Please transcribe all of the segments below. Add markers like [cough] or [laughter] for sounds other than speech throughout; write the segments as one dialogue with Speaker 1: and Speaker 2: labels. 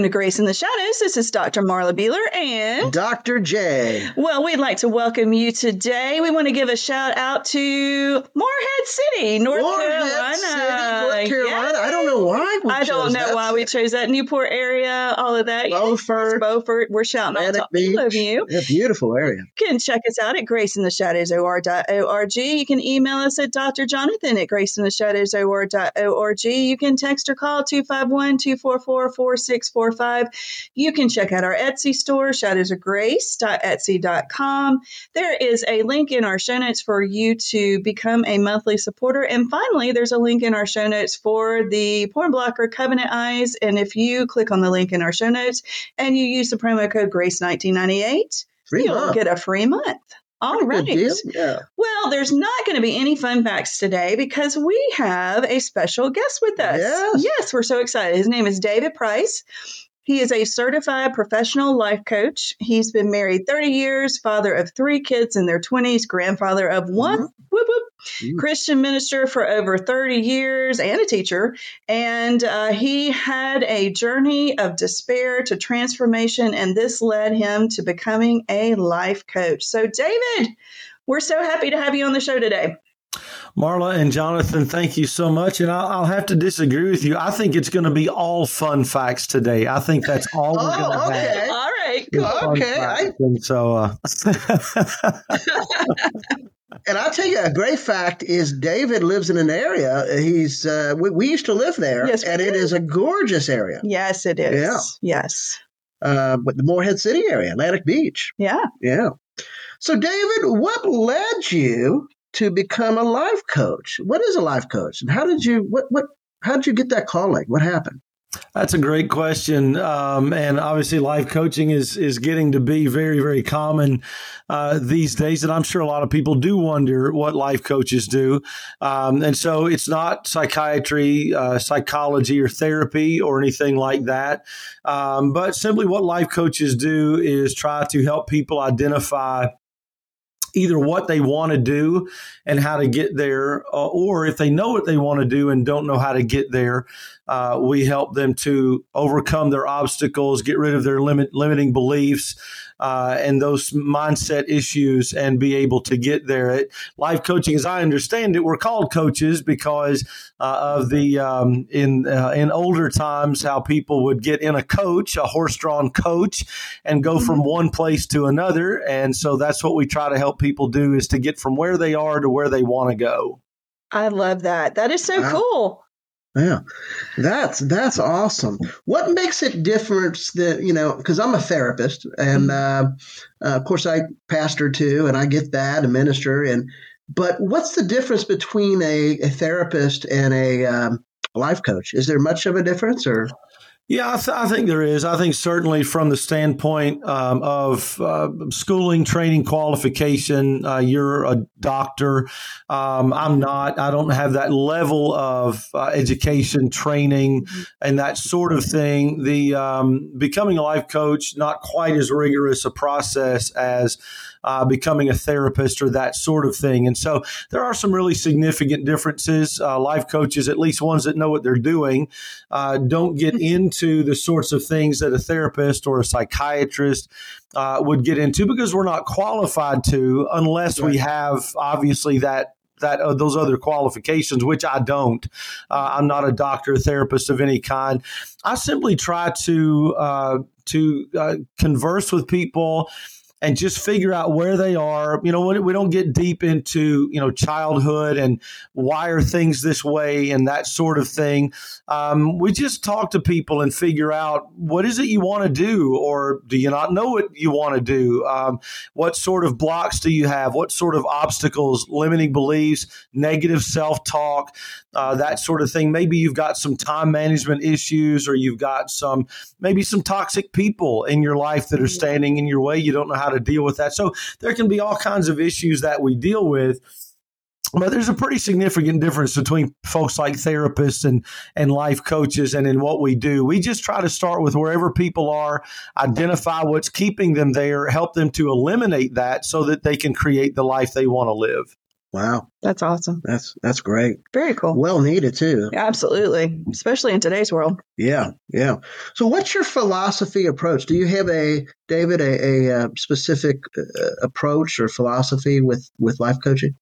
Speaker 1: Welcome to Grace in the Shadows. This is Dr. Marla Behler and
Speaker 2: Dr. J.
Speaker 1: Well, we'd like to welcome you today. We want to give a shout out to Morehead City, North
Speaker 2: Morehead
Speaker 1: Carolina.
Speaker 2: City, North Carolina. I don't know why. We
Speaker 1: I don't
Speaker 2: chose
Speaker 1: know
Speaker 2: that.
Speaker 1: why we chose that Newport area, all of that. Yes,
Speaker 2: Beaufort,
Speaker 1: Beaufort. We're shouting out to
Speaker 2: Beach.
Speaker 1: all of you.
Speaker 2: Yeah, beautiful area.
Speaker 1: You can check us out at graceintheshadowsor.org. You can email us at Dr. Jonathan at graceintheshadowsor.org. You can text or call 251 244 4645. You can check out our Etsy store, shadowsofgrace.etsy.com. There is a link in our show notes for you to become a monthly supporter. And finally, there's a link in our show notes for the porn blocker Covenant Eyes. And if you click on the link in our show notes and you use the promo code GRACE1998,
Speaker 2: Free
Speaker 1: you'll
Speaker 2: month.
Speaker 1: get a free month. All right.
Speaker 2: Yeah.
Speaker 1: Well, there's not going to be any fun facts today because we have a special guest with us.
Speaker 2: Yes.
Speaker 1: Yes, we're so excited. His name is David Price. He is a certified professional life coach. He's been married 30 years, father of three kids in their 20s, grandfather of one,
Speaker 2: Mhm. Mhm.
Speaker 1: Christian minister for over 30 years and a teacher. And uh, he had a journey of despair to transformation, and this led him to becoming a life coach. So, David, we're so happy to have you on the show today.
Speaker 3: Marla and Jonathan, thank you so much. And I'll, I'll have to disagree with you. I think it's going to be all fun facts today. I think that's all we're going to
Speaker 2: Oh,
Speaker 3: have.
Speaker 1: All right, cool.
Speaker 2: Okay,
Speaker 3: facts. And so, uh, [laughs] [laughs]
Speaker 2: And I'll tell you a great fact is David lives in an area. He's uh, we, we used to live there,
Speaker 1: Yes,
Speaker 2: and it is a gorgeous area.
Speaker 1: Yes, it is.
Speaker 2: Yeah.
Speaker 1: Yes.
Speaker 2: Uh, but the Morehead City area, Atlantic Beach.
Speaker 1: Yeah.
Speaker 2: Yeah. So, David, what led you to become a life coach? What is a life coach, and how did you what what how did you get that calling? What happened?
Speaker 3: That's a great question, um, and obviously, life coaching is is getting to be very, very common uh, these days. And I'm sure a lot of people do wonder what life coaches do. Um, and so, it's not psychiatry, uh, psychology, or therapy, or anything like that. Um, but simply, what life coaches do is try to help people identify either what they want to do and how to get there, uh, or if they know what they want to do and don't know how to get there, uh, we help them to overcome their obstacles, get rid of their limit, limiting beliefs. Uh, and those mindset issues and be able to get there. It, life coaching, as I understand it, we're called coaches because uh, of the um, in uh, in older times how people would get in a coach, a horse-drawn coach, and go from one place to another. And so that's what we try to help people do is to get from where they are to where they want to go.
Speaker 1: I love that. That is so
Speaker 2: Wow.
Speaker 1: cool.
Speaker 2: Yeah, that's that's awesome. What makes it different that you know? Because I'm a therapist, and uh, uh, of course I pastor too, and I get that, a minister, and but what's the difference between a, a therapist and a um, life coach? Is there much of a difference, or
Speaker 3: Yeah, I, th- I think there is. I think certainly from the standpoint um, of uh, schooling, training, qualification, uh, you're a doctor. Um, I'm not. I don't have that level of uh, education, training, and that sort of thing. The um, becoming a life coach not quite as rigorous a process as uh, becoming a therapist or that sort of thing. And so there are some really significant differences. Uh, life coaches, at least ones that know what they're doing, uh, don't get into the sorts of things that a therapist or a psychiatrist uh, would get into because we're not qualified to unless we have obviously that that uh, those other qualifications, which I don't. Uh, I'm not a doctor, therapist of any kind. I simply try to uh, to uh, converse with people and just figure out where they are. You know, we don't get deep into you know childhood and why are things this way and that sort of thing. Um, we just talk to people and figure out what is it you want to do, or do you not know what you want to do? Um, what sort of blocks do you have? What sort of obstacles, limiting beliefs, negative self talk, uh, that sort of thing? Maybe you've got some time management issues, or you've got some maybe some toxic people in your life that are standing in your way. You don't know how to deal with that. So there can be all kinds of issues that we deal with. But there's a pretty significant difference between folks like therapists and, and life coaches and in what we do. We just try to start with wherever people are, identify what's keeping them there, help them to eliminate that so that they can create the life they want to live.
Speaker 2: Wow,
Speaker 1: That's awesome.
Speaker 2: that's that's great.
Speaker 1: Very cool.
Speaker 2: Well needed too.
Speaker 1: Absolutely, especially in today's world.
Speaker 2: Yeah, yeah. So, what's your philosophy approach? Do you have a David a, a, uh specific uh, approach or philosophy with with life coaching?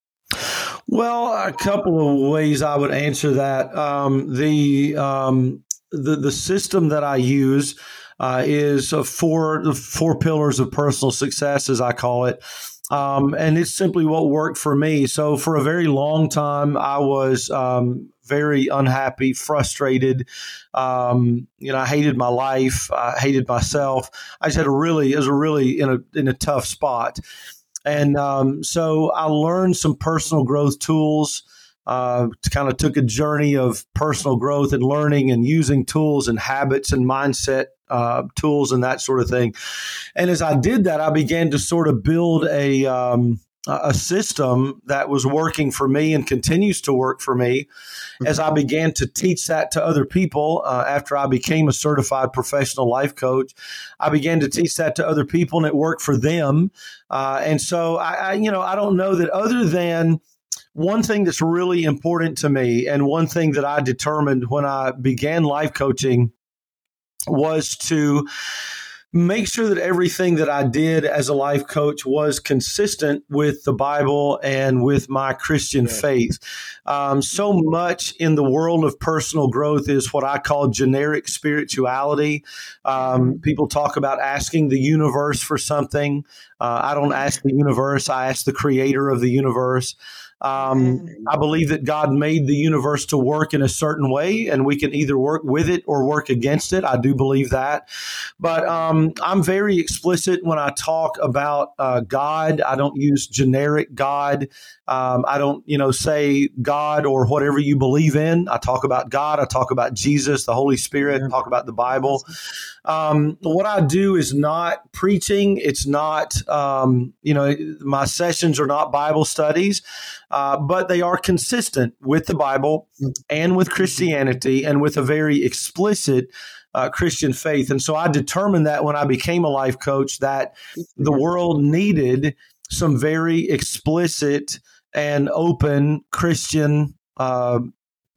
Speaker 3: Well, a couple of ways I would answer that. Um, the um, the the system that I use uh, is uh, four the four pillars of personal success, as I call it. Um, and it's simply what worked for me. So for a very long time, I was um, very unhappy, frustrated. Um, you know, I hated my life. I hated myself. I just had a really, it was a really in a in a tough spot. And um, so I learned some personal growth tools. Uh, kind of took a journey of personal growth and learning and using tools and habits and mindset uh, tools and that sort of thing. And as I did that, I began to sort of build a um, a system that was working for me and continues to work for me as I began to teach that to other people uh, after I became a certified professional life coach. I began to teach that to other people and it worked for them. Uh, and so I, I, you know, I don't know that other than one thing that's really important to me and one thing that I determined when I began life coaching was to make sure that everything that I did as a life coach was consistent with the Bible and with my Christian faith. Um, so much in the world of personal growth is what I call generic spirituality. Um, people talk about asking the universe for something. Uh, I don't ask the universe, I ask the creator of the universe. Um, I believe that God made the universe to work in a certain way, and we can either work with it or work against it. I do believe that. But um, I'm very explicit when I talk about uh, God. I don't use generic God. Um, I don't, you know, say God or whatever you believe in. I talk about God. I talk about Jesus, the Holy Spirit. Yeah. Talk about the Bible. Um, what I do is not preaching. It's not, um, you know, my sessions are not Bible studies, uh, but they are consistent with the Bible and with Christianity and with a very explicit uh, Christian faith. And so I determined that when I became a life coach that the world needed some very explicit and open Christian uh,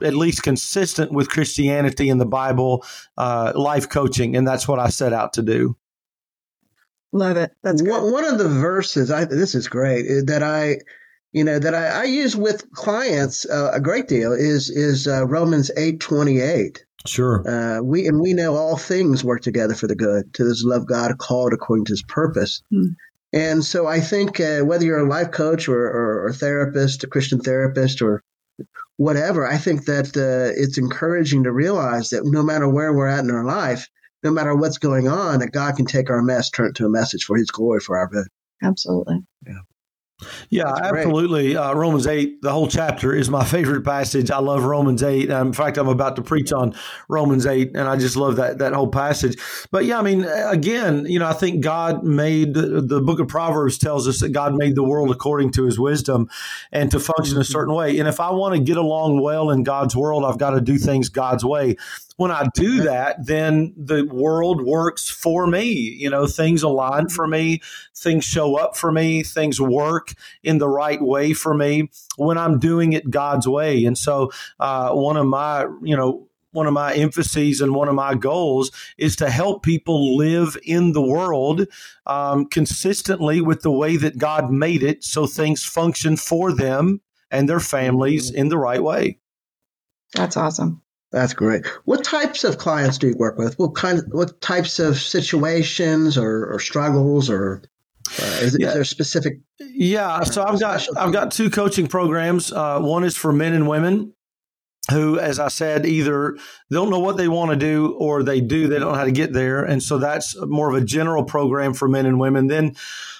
Speaker 3: at least consistent with Christianity and the Bible, uh, life coaching, and that's what I set out to do.
Speaker 1: Love it. That's
Speaker 2: one, one of the verses. I this is great that I, you know, that I, I use with clients uh, a great deal is is uh, Romans eight twenty eight.
Speaker 3: Sure.
Speaker 2: Uh, we and we know all things work together for the good to those love God called according to His purpose. Hmm. And so I think uh, whether you're a life coach or, or, or, therapist, a Christian therapist, or whatever, I think that uh, it's encouraging to realize that no matter where we're at in our life, no matter what's going on, that God can take our mess, turn it to a message for His glory, for our good.
Speaker 1: Absolutely.
Speaker 3: Yeah. That's absolutely. Uh, Romans 8, the whole chapter is my favorite passage. I love Romans 8. Um, in fact, I'm about to preach on Romans 8, and I just love that, that whole passage. But yeah, I mean, again, you know, I think God made the book of Proverbs tells us that God made the world according to his wisdom and to function a mm-hmm. certain way. And if I want to get along well in God's world, I've got to do things God's way when I do that, then the world works for me. You know, things align for me, things show up for me, things work in the right way for me when I'm doing it God's way. And so, uh, one of my, you know, one of my emphases and one of my goals is to help people live in the world um, consistently with the way that God made it so things function for them and their families in the right way.
Speaker 1: That's awesome.
Speaker 2: That's great. What types of clients do you work with? What kind of, what types of situations or, or struggles or uh, is, yeah. is, there specific?
Speaker 3: Yeah, so I've got I've got two coaching programs. Uh, one is for men and women who, as I said, either don't know what they want to do or they do they don't know how to get there, and so that's more of a general program for men and women. Then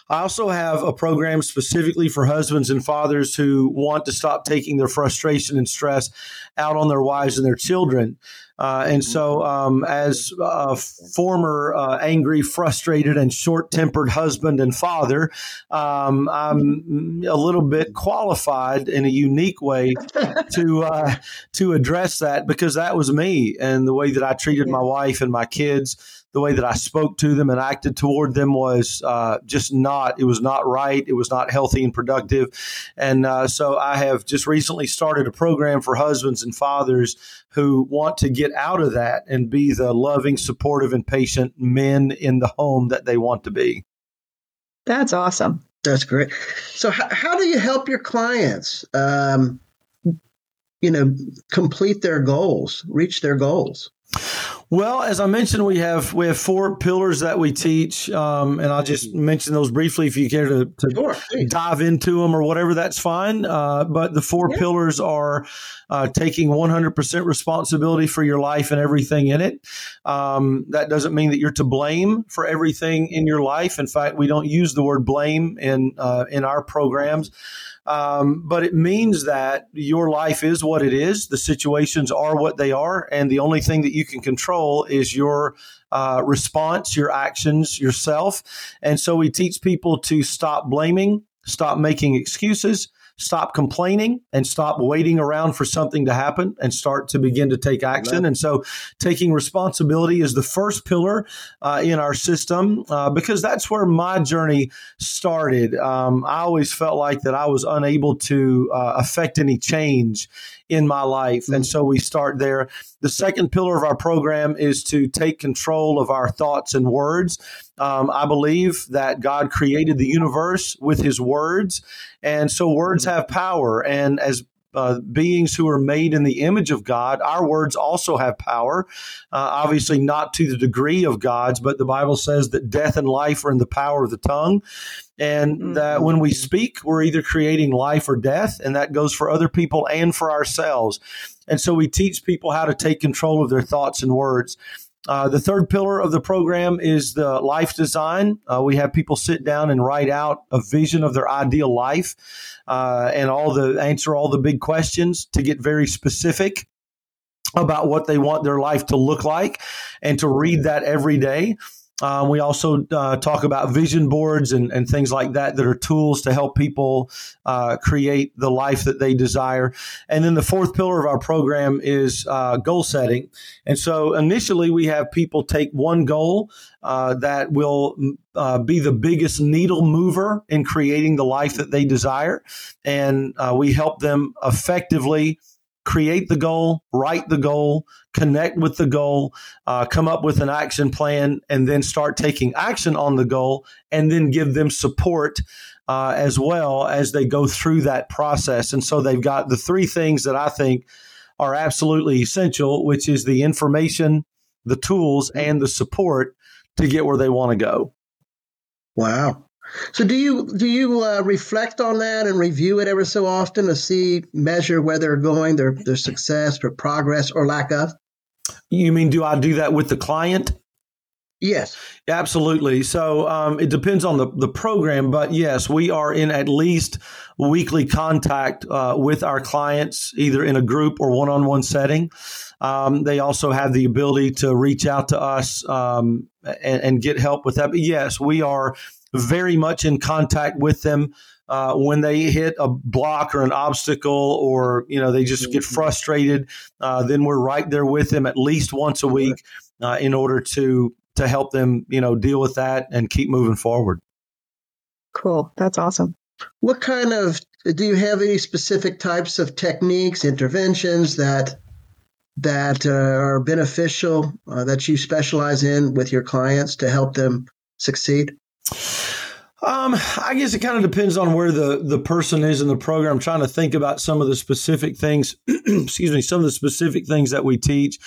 Speaker 3: I also have a program specifically for husbands and fathers who want to stop taking their frustration and stress out on their wives and their children. Uh, and so, um, as a former uh, angry, frustrated, and short tempered husband and father, um, I'm a little bit qualified in a unique way to uh, to address that because that was me and the way that I treated my wife and my kids the way that I spoke to them and acted toward them was uh, just not, it was not right. It was not healthy and productive. And uh, so I have just recently started a program for husbands and fathers who want to get out of that and be the loving, supportive, and patient men in the home that they want to be.
Speaker 1: That's awesome.
Speaker 2: That's great. So, how, how do you help your clients, um, you know, complete their goals, reach their goals?
Speaker 3: Well, as I mentioned, we have we have four pillars that we teach, um, and I'll just mention those briefly if you care to, to sure, dive into them or whatever. That's fine. Uh, but the four yeah. pillars are uh, taking 100% responsibility for your life and everything in it. Um, that doesn't mean that you're to blame for everything in your life. In fact, we don't use the word blame in uh, in our programs. Um, but it means that your life is what it is. The situations are what they are. And the only thing that you can control is your uh, response, your actions, yourself. And so we teach people to stop blaming, stop making excuses, stop complaining and stop waiting around for something to happen and start to begin to take action. And so, taking responsibility is the first pillar uh, in our system uh, because that's where my journey started. Um, I always felt like that I was unable to uh, affect any change in my life. And so we start there. The second pillar of our program is to take control of our thoughts and words. Um, I believe that God created the universe with his words. And so words have power. And as uh, beings who are made in the image of God, our words also have power. Uh, obviously, not to the degree of God's, but the Bible says that death and life are in the power of the tongue. And mm-hmm. that when we speak, we're either creating life or death. And that goes for other people and for ourselves. And so we teach people how to take control of their thoughts and words. Uh, the third pillar of the program is the life design. Uh, we have people sit down and write out a vision of their ideal life uh, and all the answer all the big questions to get very specific about what they want their life to look like and to read that every day. Um, we also uh, talk about vision boards and, and things like that that are tools to help people uh, create the life that they desire. And then the fourth pillar of our program is uh, goal setting. And so initially, we have people take one goal uh, that will uh, be the biggest needle mover in creating the life that they desire. And uh, we help them effectively create the goal, write the goal, connect with the goal, uh, come up with an action plan, and then start taking action on the goal, and then give them support uh, as well as they go through that process. And so they've got the three things that I think are absolutely essential, which is the information, the tools, and the support to get where they want to go.
Speaker 2: Wow. So do you do you uh, reflect on that and review it ever so often to see measure where they're going, their their success, or progress, or lack of?
Speaker 3: You mean do I do that with the client?
Speaker 2: Yes,
Speaker 3: absolutely. So um, it depends on the, the program, but yes, we are in at least weekly contact uh, with our clients, either in a group or one on one setting. Um, they also have the ability to reach out to us um, and, and, get help with that. But yes, we are very much in contact with them. Uh, when they hit a block or an obstacle, or you know they just get mm-hmm. frustrated, uh, then we're right there with them at least once a week uh, in order to to help them, you know, deal with that and keep moving forward.
Speaker 1: Cool, that's awesome.
Speaker 2: What kind of do you have any specific types of techniques, interventions that that uh, are beneficial uh, that you specialize in with your clients to help them succeed?
Speaker 3: Um, I guess it kind of depends on where the, the person is in the program. I'm trying to think about some of the specific things, [clears throat] excuse me, some of the specific things that we teach.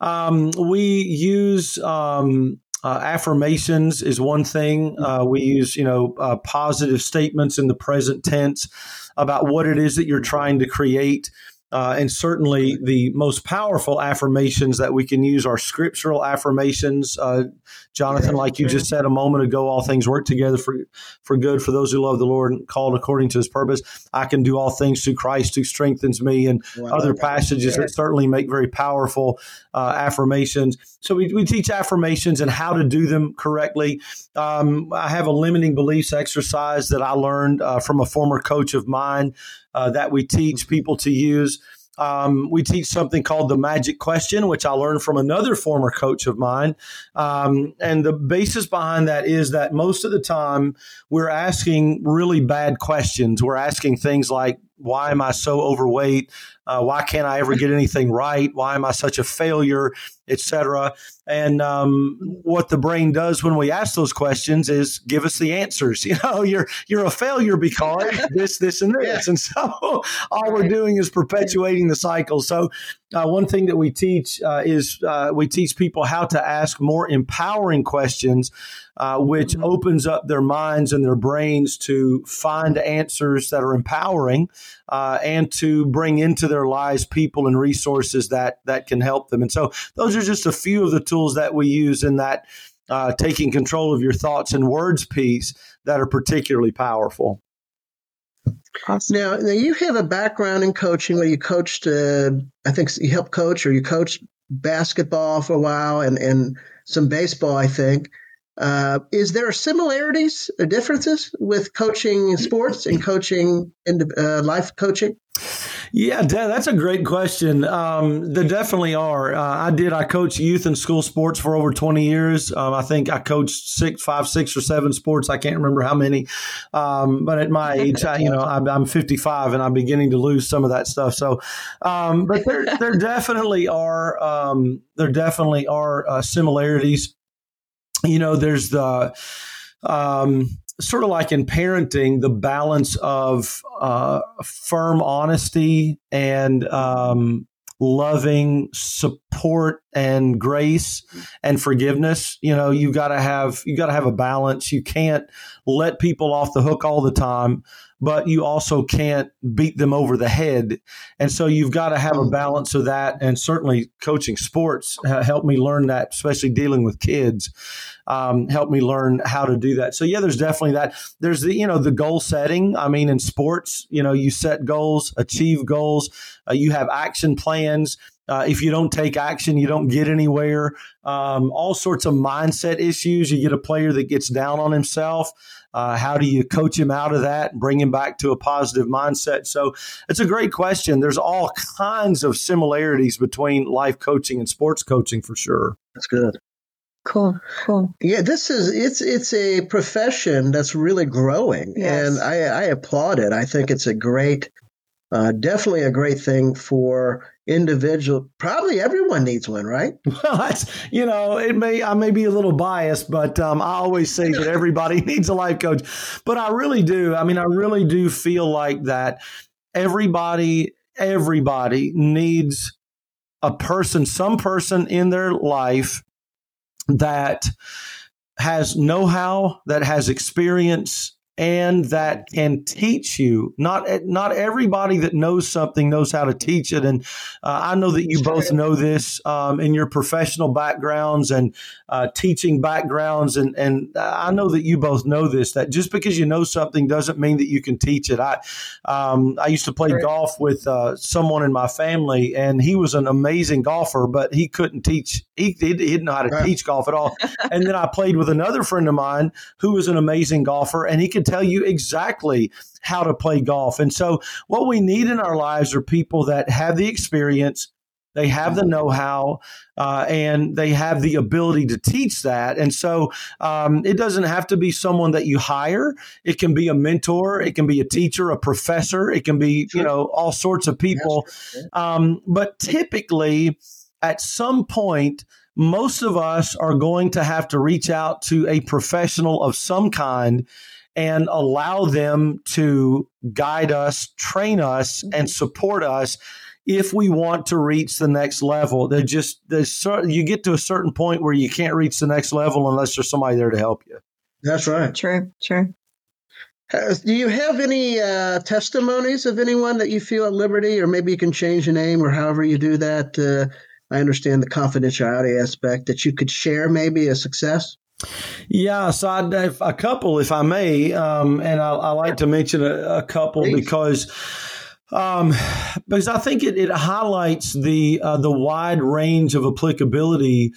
Speaker 3: Um, we use um, uh, affirmations is one thing. Uh, we use, you know, uh, positive statements in the present tense about what it is that you're trying to create. Uh, and certainly the most powerful affirmations that we can use are scriptural affirmations. Uh, Jonathan, like you just said a moment ago, all things work together for, for good for those who love the Lord and called according to his purpose. I can do all things through Christ who strengthens me, and wow. other passages that certainly make very powerful uh, affirmations. So we, we teach affirmations and how to do them correctly. Um, I have a limiting beliefs exercise that I learned uh, from a former coach of mine uh, that we teach people to use. Um, we teach something called the magic question, which I learned from another former coach of mine. Um, and the basis behind that is that most of the time we're asking really bad questions. We're asking things like, why am I so overweight? Uh, why can't I ever get anything right? Why am I such a failure, etc. And um, what the brain does when we ask those questions is give us the answers. [laughs] You know, you're you're a failure because [laughs] this, this, and this, yeah. and so [laughs] all we're doing is perpetuating the cycle. So uh, one thing that we teach uh, is uh, we teach people how to ask more empowering questions, uh, which mm-hmm. opens up their minds and their brains to find answers that are empowering uh, and to bring into their lives people and resources that that can help them. And so those are just a few of the tools that we use in that uh, taking control of your thoughts and words piece that are particularly powerful.
Speaker 2: Awesome. Now, now you have a background in coaching where you coached, uh, I think you helped coach or you coached basketball for a while and, and some baseball, I think. Uh, is there similarities or differences with coaching sports and coaching in uh, life coaching?
Speaker 3: Yeah, that's a great question. Um, there definitely are. Uh, I did. I coached youth and school sports for over twenty years. Um, I think I coached six, five, six, or seven sports. I can't remember how many. Um, but at my [laughs] age, I, you know, I'm, I'm, 55 and I'm beginning to lose some of that stuff. So, um, but there, there [laughs] definitely are. Um, there definitely are uh, similarities you know, there's the um, sort of like in parenting, the balance of uh, firm honesty and um, loving support and grace and forgiveness. You know, you got to have you got to have a balance. You can't let people off the hook all the time but you also can't beat them over the head. And so you've got to have a balance of that. And certainly coaching sports helped me learn that, especially dealing with kids, um, helped me learn how to do that. So yeah, there's definitely that. There's the, you know, the goal setting. I mean, in sports, you know, you set goals, achieve goals, uh, you have action plans. Uh, if you don't take action, you don't get anywhere. Um, all sorts of mindset issues. You get a player that gets down on himself. Uh, how do you coach him out of that and bring him back to a positive mindset? So it's a great question. There's all kinds of similarities between life coaching and sports coaching for sure.
Speaker 2: That's good.
Speaker 4: Cool, cool.
Speaker 2: Yeah, this is it's it's a profession that's really growing, yes. and I, I applaud it. I think it's a great uh, definitely a great thing for individual. Probably everyone needs one, right? [laughs]
Speaker 3: Well, that's you know, it may I may be a little biased, but um, I always say that everybody [laughs] needs a life coach. But I really do. I mean, I really do feel like that. Everybody, everybody needs a person, some person in their life that has know-how, that has experience, and that can teach you. Not not everybody that knows something knows how to teach it. And uh, I know that you both know this um, in your professional backgrounds and uh, teaching backgrounds, and and I know that you both know this. That just because you know something doesn't mean that you can teach it. I um, I used to play golf with uh, someone in my family, and he was an amazing golfer, but he couldn't teach. He, he didn't know how to teach golf at all. and then I played with another friend of mine who was an amazing golfer, and he could tell you exactly how to play golf. And so, what we need in our lives are people that have the experience, they have the know how, uh, and they have the ability to teach that. And so, um, it doesn't have to be someone that you hire. It can be a mentor, it can be a teacher, a professor, it can be, you know, all sorts of people. Um, but typically, at some point, most of us are going to have to reach out to a professional of some kind and allow them to guide us, train us, and mm-hmm. support us if we want to reach the next level. They just there's you get to a certain point where you can't reach the next level unless there's somebody there to help you.
Speaker 2: That's right.
Speaker 4: True. True.
Speaker 2: Do you have any uh, testimonies of anyone that you feel at liberty, or maybe you can change the name, or however you do that? Uh, I understand the confidentiality aspect that you could share, maybe a success.
Speaker 3: Yeah, so I a couple, if I may, um, and I, I, like to mention a, a couple Please. because um, because I think it, it highlights the uh, the wide range of applicability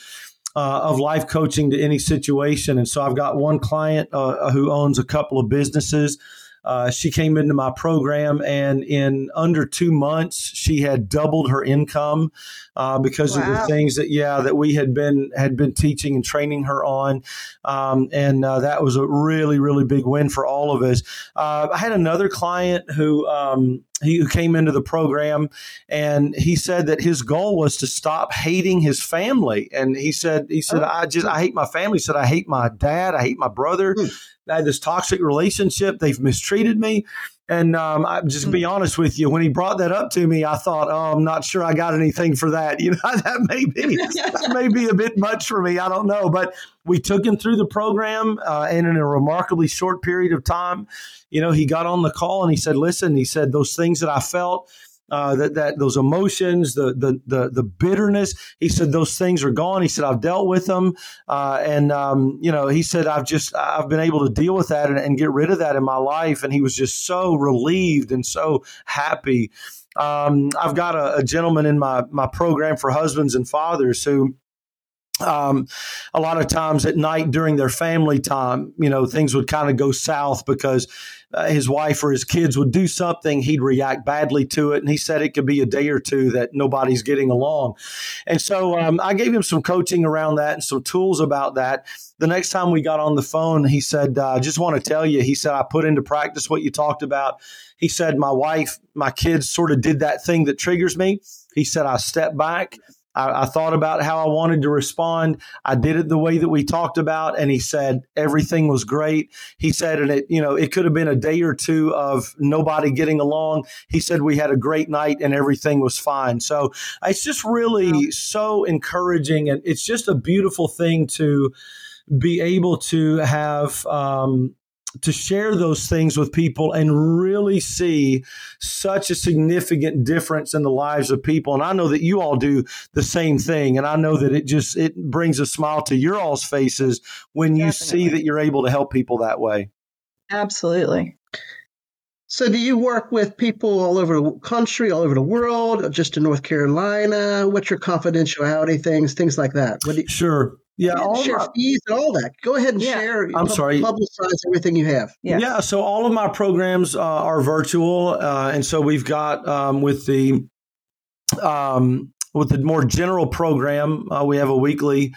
Speaker 3: uh, of life coaching to any situation. And so I've got one client uh, who owns a couple of businesses. Uh, she came into my program, and in under two months, she had doubled her income uh, because wow. of the things that yeah that we had been had been teaching and training her on, um, and uh, that was a really really big win for all of us. Uh, I had another client who. Um, he who came into the program and he said that his goal was to stop hating his family and he said he said oh. i just i hate my family he said i hate my dad i hate my brother hmm. i had this toxic relationship they've mistreated me and um, I just be hmm. honest with you, when he brought that up to me, I thought, oh, I'm not sure I got anything for that. [laughs] You know, that may be that may be a bit much for me. I don't know, but we took him through the program, uh, and in a remarkably short period of time, you know, he got on the call and he said, "Listen," he said, "those things that I felt." Uh, that that those emotions, the, the the the bitterness. He said those things are gone. He said I've dealt with them, uh, and um, you know he said I've just I've been able to deal with that and, and, get rid of that in my life. And he was just so relieved and so happy. Um, I've got a, a gentleman in my my program for husbands and fathers who um, a lot of times at night during their family time, you know, things would kind of go south because uh, his wife or his kids would do something, he'd react badly to it. And he said it could be a day or two that nobody's getting along. And so um, I gave him some coaching around that and some tools about that. The next time we got on the phone, he said, I uh, just want to tell you, he said, I put into practice what you talked about. He said, my wife, my kids sort of did that thing that triggers me. He said, I stepped back. I, I, thought about how I wanted to respond. I did it the way that we talked about, and he said everything was great. He said, and it, you know, it could have been a day or two of nobody getting along. He said we had a great night and everything was fine. So it's just really wow. so encouraging, and it's just a beautiful thing to be able to have um, to share those things with people and really see such a significant difference in the lives of people. And i know that you all do the same thing. And i know that it just it brings a smile to your all's faces when you Definitely. see that you're able to help people that way.
Speaker 1: Absolutely
Speaker 2: so do you work with people all over the country all over the world just in north carolina what's your confidentiality things things like that
Speaker 3: you- sure yeah,
Speaker 2: all share my, fees and all that. Go ahead and yeah. share.
Speaker 3: I'm pub- sorry.
Speaker 2: Publicize everything you have.
Speaker 3: Yeah. Yeah. So all of my programs uh, are virtual, uh, and so we've got um, with the um, with the more general program, uh, we have a weekly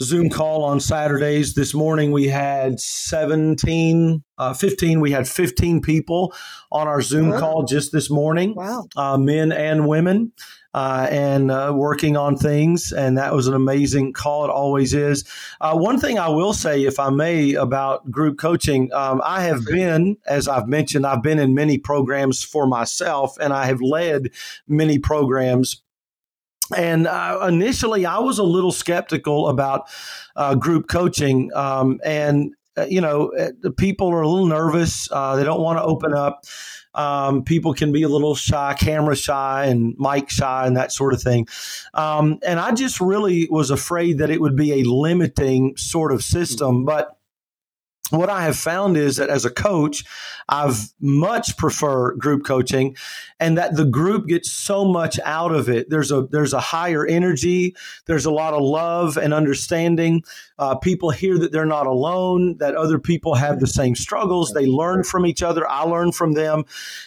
Speaker 3: Zoom call on Saturdays. This morning we had 17, uh, 15. We had 15 people on our Zoom call just this morning.
Speaker 1: Wow.
Speaker 3: Uh, men and women uh, and uh, working on things. And that was an amazing call. It always is. Uh, one thing I will say, if I may, about group coaching, um, I have been, as I've mentioned, I've been in many programs for myself, and I have led many programs. And uh, initially, I was a little skeptical about uh, group coaching. Um, and, uh, you know, people are a little nervous. they don't want to open up um, people can be a little shy, camera shy, and mic shy, and that sort of thing. Um, and I just really was afraid that it would be a limiting sort of system. But what I have found is that as a coach, I've much prefer group coaching and that the group gets so much out of it. There's a, there's a higher energy. There's a lot of love and understanding. Uh, people hear that they're not alone, that other people have the same struggles. They learn from each other. I learn from them.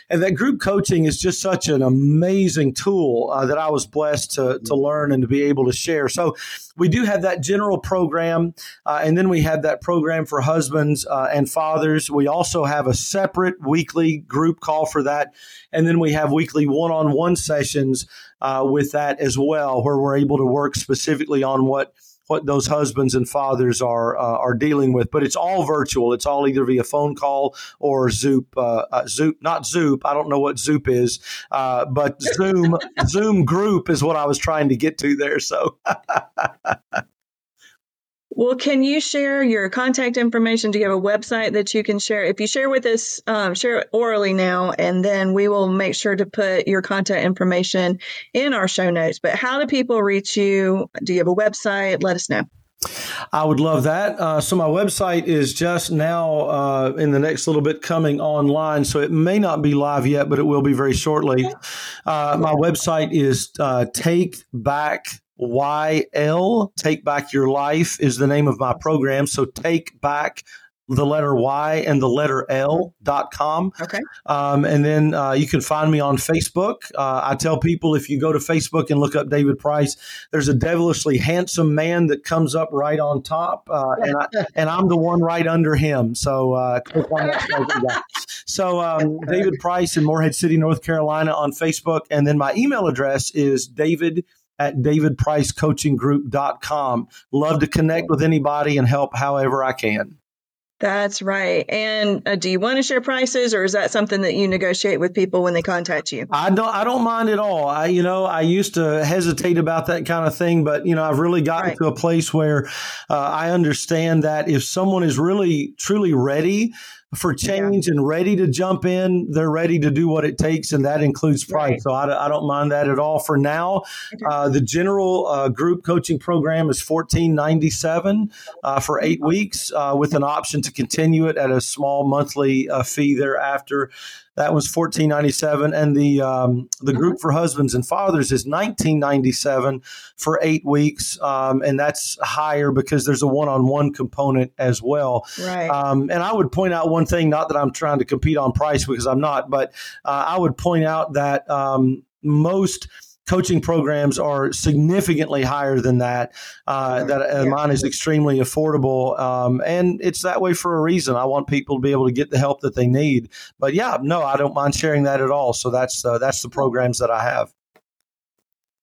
Speaker 3: And that group coaching is just such an amazing tool uh, that I was blessed to, to learn and to be able to share. So we do have that general program. Uh, and then we have that program for husbands uh, and fathers. We also have a separate weekly group call for that. And then we have weekly one on one sessions uh, with that as well, where we're able to work specifically on what what those husbands and fathers are uh, are dealing with. But it's all virtual. It's all either via phone call or Zoop. Uh, uh, Zoop, not Zoop. I don't know what Zoop is, uh, but Zoom [laughs] Zoom group is what I was trying to get to there. So. [laughs]
Speaker 1: Well, can you share your contact information? Do you have a website that you can share? If you share with us, um, share it orally now, and then we will make sure to put your contact information in our show notes. But how do people reach you? Do you have a website? Let us know.
Speaker 3: I would love that. Uh, so my website is just now uh, in the next little bit coming online, so it may not be live yet, but it will be very shortly. Uh, my website is uh, Take Back YL, Take Back Your Life, is the name of my program. So take back the letter Y and the letter L dot com.
Speaker 1: Okay.
Speaker 3: Um, and then uh, you can find me on Facebook. Uh, I tell people if you go to Facebook and look up David Price, there's a devilishly handsome man that comes up right on top, uh, and, I, [laughs] and I'm the one right under him. So uh, click on that. so um, David Price in Morehead City, North Carolina on Facebook, and then my email address is David at davidpricecoachinggroup.com. Love to connect with anybody and help however I can.
Speaker 1: That's right. And uh, do you want to share prices, or is that something that you negotiate with people when they contact you?
Speaker 3: I don't. I don't mind at all. I, you know, I used to hesitate about that kind of thing, but you know, I've really gotten right. to a place where uh, I understand that if someone is really truly ready for change yeah. and ready to jump in. They're ready to do what it takes, and that includes price. Right. So I, I, don't mind that at all. For now, uh, the general uh, group coaching program is fourteen ninety seven uh, for eight weeks, uh, with an option to continue it at a small monthly uh, fee thereafter. That was fourteen ninety seven, and the um, the group for husbands and fathers is nineteen ninety seven for eight weeks, um, and that's higher because there's a one on one component as well.
Speaker 1: Right.
Speaker 3: Um, and I would point out one thing, not that I'm trying to compete on price because I'm not, but uh, I would point out that um, most coaching programs are significantly higher than that. Uh, that uh, yeah. mine is extremely affordable, um, and it's that way for a reason. I want people to be able to get the help that they need. But yeah, no, I don't mind sharing that at all. So that's uh, that's the programs that I have.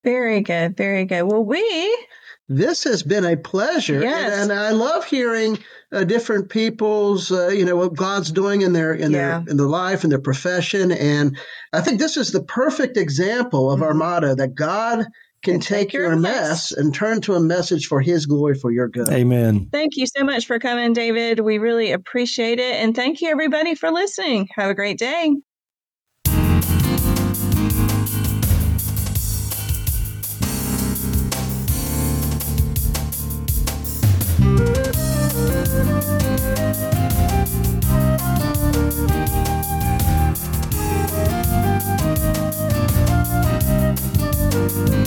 Speaker 1: Very good, very good. Well, we
Speaker 2: this has been a pleasure,
Speaker 1: yes.
Speaker 2: and, and I love hearing uh, different people's, uh, you know, what God's doing in their in yeah. their in their life and their profession. And I think this is the perfect example of mm-hmm. our motto that God can take, take your mess and turn to a message for His glory for your good.
Speaker 3: Amen.
Speaker 1: Thank you so much for coming, David. We really appreciate it, and thank you everybody for listening. Have a great day. Thank